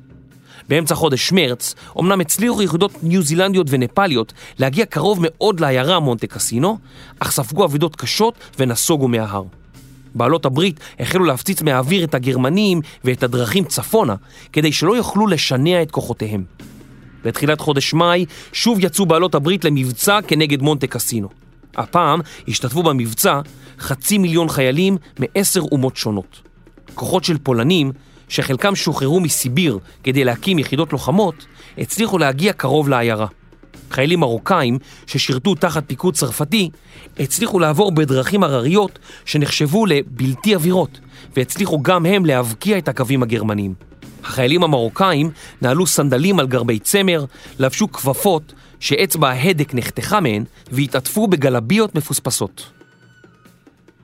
באמצע חודש מרץ, אמנם הצליחו יחידות ניו זילנדיות ונפאליות להגיע קרוב מאוד לעיירה מונטה קסינו, אך ספגו אבדות קשות ונסוגו מההר. בעלות הברית החלו להפציץ מהאוויר את הגרמנים ואת הדרכים צפונה, כדי שלא יוכלו לשנע את כוחותיהם. בתחילת חודש מאי שוב יצאו בעלות הברית למבצע כנגד מונטה קסינו. הפעם השתתפו במבצע חצי מיליון חיילים מעשר אומות שונות. כוחות של פולנים שחלקם שוחררו מסיביר כדי להקים יחידות לוחמות, הצליחו להגיע קרוב לעיירה. חיילים מרוקאים ששירתו תחת פיקוד צרפתי הצליחו לעבור בדרכים הרריות שנחשבו לבלתי עבירות והצליחו גם הם להבקיע את הקווים הגרמניים. החיילים המרוקאים נעלו סנדלים על גרבי צמר, לבשו כפפות שאצבע ההדק נחתכה מהן והתעטפו בגלביות מפוספסות.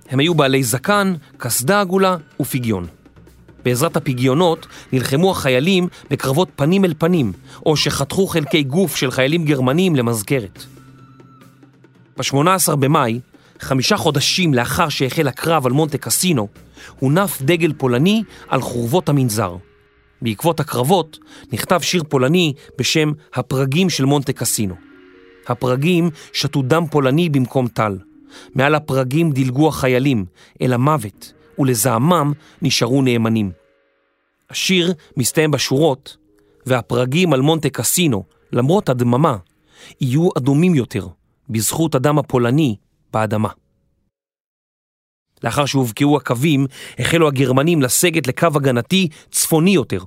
הם היו בעלי זקן, קסדה עגולה ופגיון. בעזרת הפגיונות נלחמו החיילים בקרבות פנים אל פנים, או שחתכו חלקי גוף של חיילים גרמנים למזכרת. ב-18 במאי, חמישה חודשים לאחר שהחל הקרב על מונטה קסינו, הונף דגל פולני על חורבות המנזר. בעקבות הקרבות נכתב שיר פולני בשם הפרגים של מונטה קסינו. הפרגים שתו דם פולני במקום טל. מעל הפרגים דילגו החיילים אל המוות, ולזעמם נשארו נאמנים. השיר מסתיים בשורות, והפרגים על מונטה קסינו, למרות הדממה, יהיו אדומים יותר, בזכות הדם הפולני באדמה. לאחר שהובקעו הקווים, החלו הגרמנים לסגת לקו הגנתי צפוני יותר,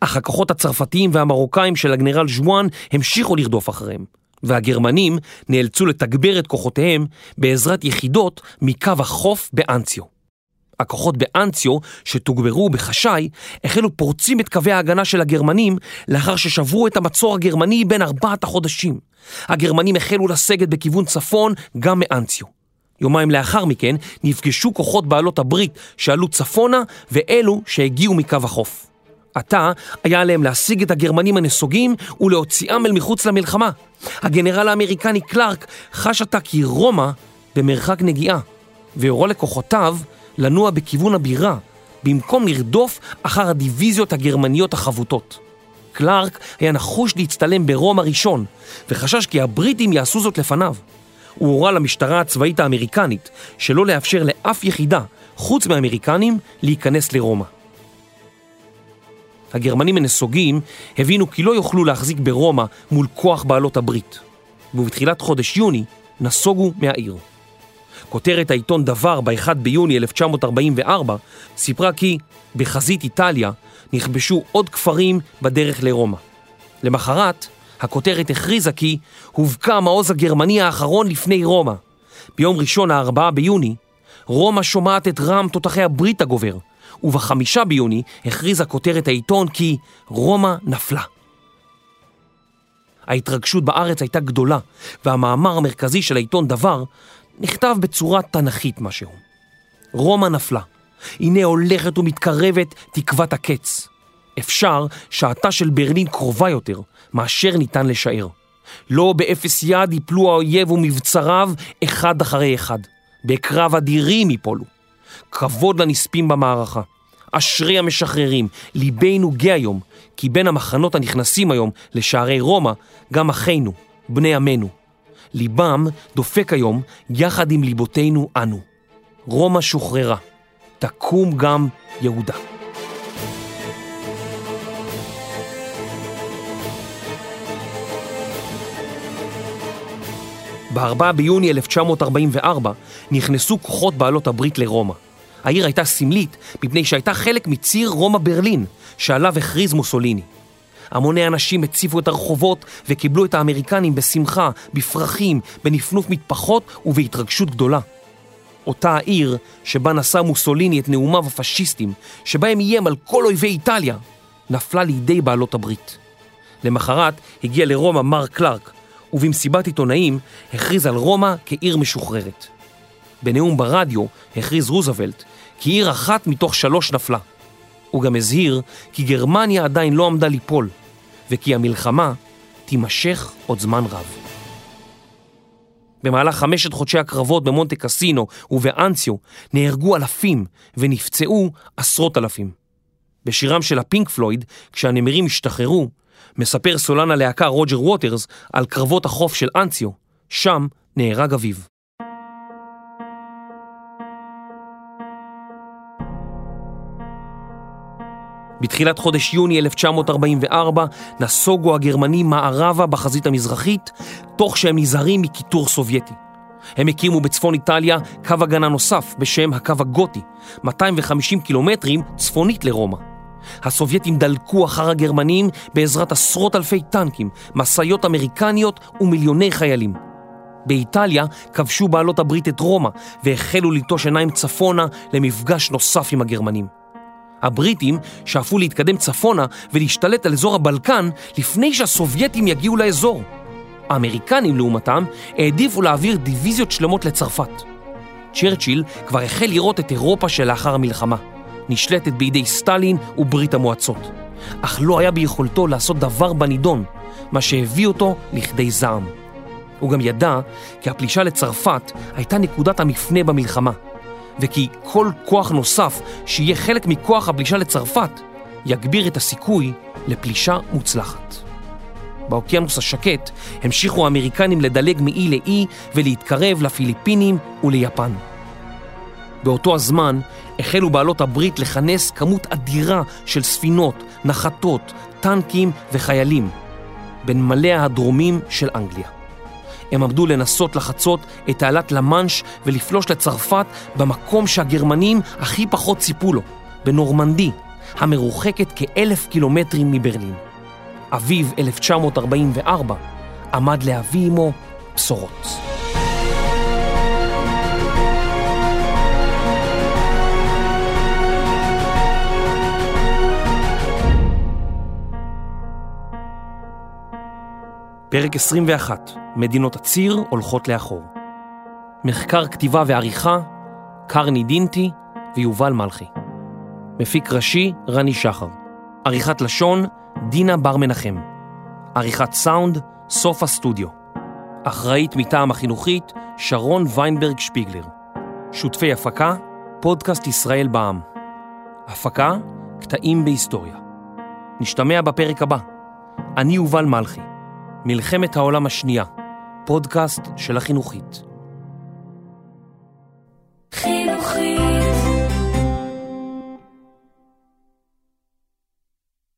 אך הכוחות הצרפתיים והמרוקאים של הגנרל ז'ואן המשיכו לרדוף אחריהם, והגרמנים נאלצו לתגבר את כוחותיהם בעזרת יחידות מקו החוף באנציו. הכוחות באנציו, שתוגברו בחשאי, החלו פורצים את קווי ההגנה של הגרמנים לאחר ששברו את המצור הגרמני בין ארבעת החודשים. הגרמנים החלו לסגת בכיוון צפון גם מאנציו. יומיים לאחר מכן נפגשו כוחות בעלות הברית שעלו צפונה ואלו שהגיעו מקו החוף. עתה היה עליהם להשיג את הגרמנים הנסוגים ולהוציאם אל מחוץ למלחמה. הגנרל האמריקני קלארק חש עתה כי רומא במרחק נגיעה, והורו לכוחותיו לנוע בכיוון הבירה, במקום לרדוף אחר הדיוויזיות הגרמניות החבוטות. קלארק היה נחוש להצטלם ברומא ראשון, וחשש כי הבריטים יעשו זאת לפניו. הוא הורה למשטרה הצבאית האמריקנית שלא לאפשר לאף יחידה, חוץ מהאמריקנים, להיכנס לרומא. הגרמנים הנסוגים הבינו כי לא יוכלו להחזיק ברומא מול כוח בעלות הברית, ובתחילת חודש יוני נסוגו מהעיר. כותרת העיתון דבר ב-1 ביוני 1944 סיפרה כי בחזית איטליה נכבשו עוד כפרים בדרך לרומא. למחרת, הכותרת הכריזה כי הובקע המעוז הגרמני האחרון לפני רומא. ביום ראשון ה-4 ביוני, רומא שומעת את רם תותחי הברית הגובר, ובחמישה ביוני הכריזה כותרת העיתון כי רומא נפלה. ההתרגשות בארץ הייתה גדולה, והמאמר המרכזי של העיתון דבר נכתב בצורה תנכית משהו. רומא נפלה. הנה הולכת ומתקרבת תקוות הקץ. אפשר שעתה של ברלין קרובה יותר מאשר ניתן לשער. לא באפס יד יפלו האויב ומבצריו אחד אחרי אחד. בקרב אדירים יפולו. כבוד לנספים במערכה. אשרי המשחררים, ליבנו גאה היום, כי בין המחנות הנכנסים היום לשערי רומא, גם אחינו, בני עמנו. ליבם דופק היום יחד עם ליבותינו אנו. רומא שוחררה, תקום גם יהודה. ב-4 ביוני 1944 נכנסו כוחות בעלות הברית לרומא. העיר הייתה סמלית מפני שהייתה חלק מציר רומא-ברלין, שעליו הכריז מוסוליני. המוני אנשים הציפו את הרחובות וקיבלו את האמריקנים בשמחה, בפרחים, בנפנוף מטפחות ובהתרגשות גדולה. אותה העיר שבה נשא מוסוליני את נאומיו הפשיסטים, שבהם איים על כל אויבי איטליה, נפלה לידי בעלות הברית. למחרת הגיע לרומא מר קלארק, ובמסיבת עיתונאים הכריז על רומא כעיר משוחררת. בנאום ברדיו הכריז רוזוולט כי עיר אחת מתוך שלוש נפלה. הוא גם הזהיר כי גרמניה עדיין לא עמדה ליפול, וכי המלחמה תימשך עוד זמן רב. במהלך חמשת חודשי הקרבות במונטה קסינו ובאנציו נהרגו אלפים ונפצעו עשרות אלפים. בשירם של הפינק פלויד, כשהנמרים השתחררו, מספר סולן הלהקה רוג'ר ווטרס על קרבות החוף של אנציו, שם נהרג אביו. בתחילת חודש יוני 1944 נסוגו הגרמנים מערבה בחזית המזרחית, תוך שהם נזהרים מקיטור סובייטי. הם הקימו בצפון איטליה קו הגנה נוסף בשם הקו הגותי, 250 קילומטרים צפונית לרומא. הסובייטים דלקו אחר הגרמנים בעזרת עשרות אלפי טנקים, משאיות אמריקניות ומיליוני חיילים. באיטליה כבשו בעלות הברית את רומא והחלו לטוש עיניים צפונה למפגש נוסף עם הגרמנים. הבריטים שאפו להתקדם צפונה ולהשתלט על אזור הבלקן לפני שהסובייטים יגיעו לאזור. האמריקנים, לעומתם, העדיפו להעביר דיוויזיות שלמות לצרפת. צ'רצ'יל כבר החל לראות את אירופה שלאחר המלחמה, נשלטת בידי סטלין וברית המועצות. אך לא היה ביכולתו לעשות דבר בנידון, מה שהביא אותו לכדי זעם. הוא גם ידע כי הפלישה לצרפת הייתה נקודת המפנה במלחמה, וכי כל כוח נוסף שיהיה חלק מכוח הפלישה לצרפת יגביר את הסיכוי לפלישה מוצלחת. באוקיינוס השקט המשיכו האמריקנים לדלג מאי לאי ולהתקרב לפיליפינים וליפן. באותו הזמן החלו בעלות הברית לכנס כמות אדירה של ספינות, נחתות, טנקים וחיילים בין מלא הדרומים של אנגליה. הם עמדו לנסות לחצות את תעלת למאנש ולפלוש לצרפת במקום שהגרמנים הכי פחות ציפו לו, בנורמנדי, המרוחקת כאלף קילומטרים מברלין. אביב 1944 עמד להביא עמו בשורות. פרק 21, מדינות הציר הולכות לאחור. מחקר כתיבה ועריכה, קרני דינטי ויובל מלכי. מפיק ראשי, רני שחר. עריכת לשון, דינה בר מנחם. עריכת סאונד, סוף הסטודיו. אחראית מטעם החינוכית, שרון ויינברג שפיגלר. שותפי הפקה, פודקאסט ישראל בע"מ. הפקה, קטעים בהיסטוריה. נשתמע בפרק הבא. אני יובל מלכי. מלחמת העולם השנייה, הפודקאסט של החינוכית. חינוכית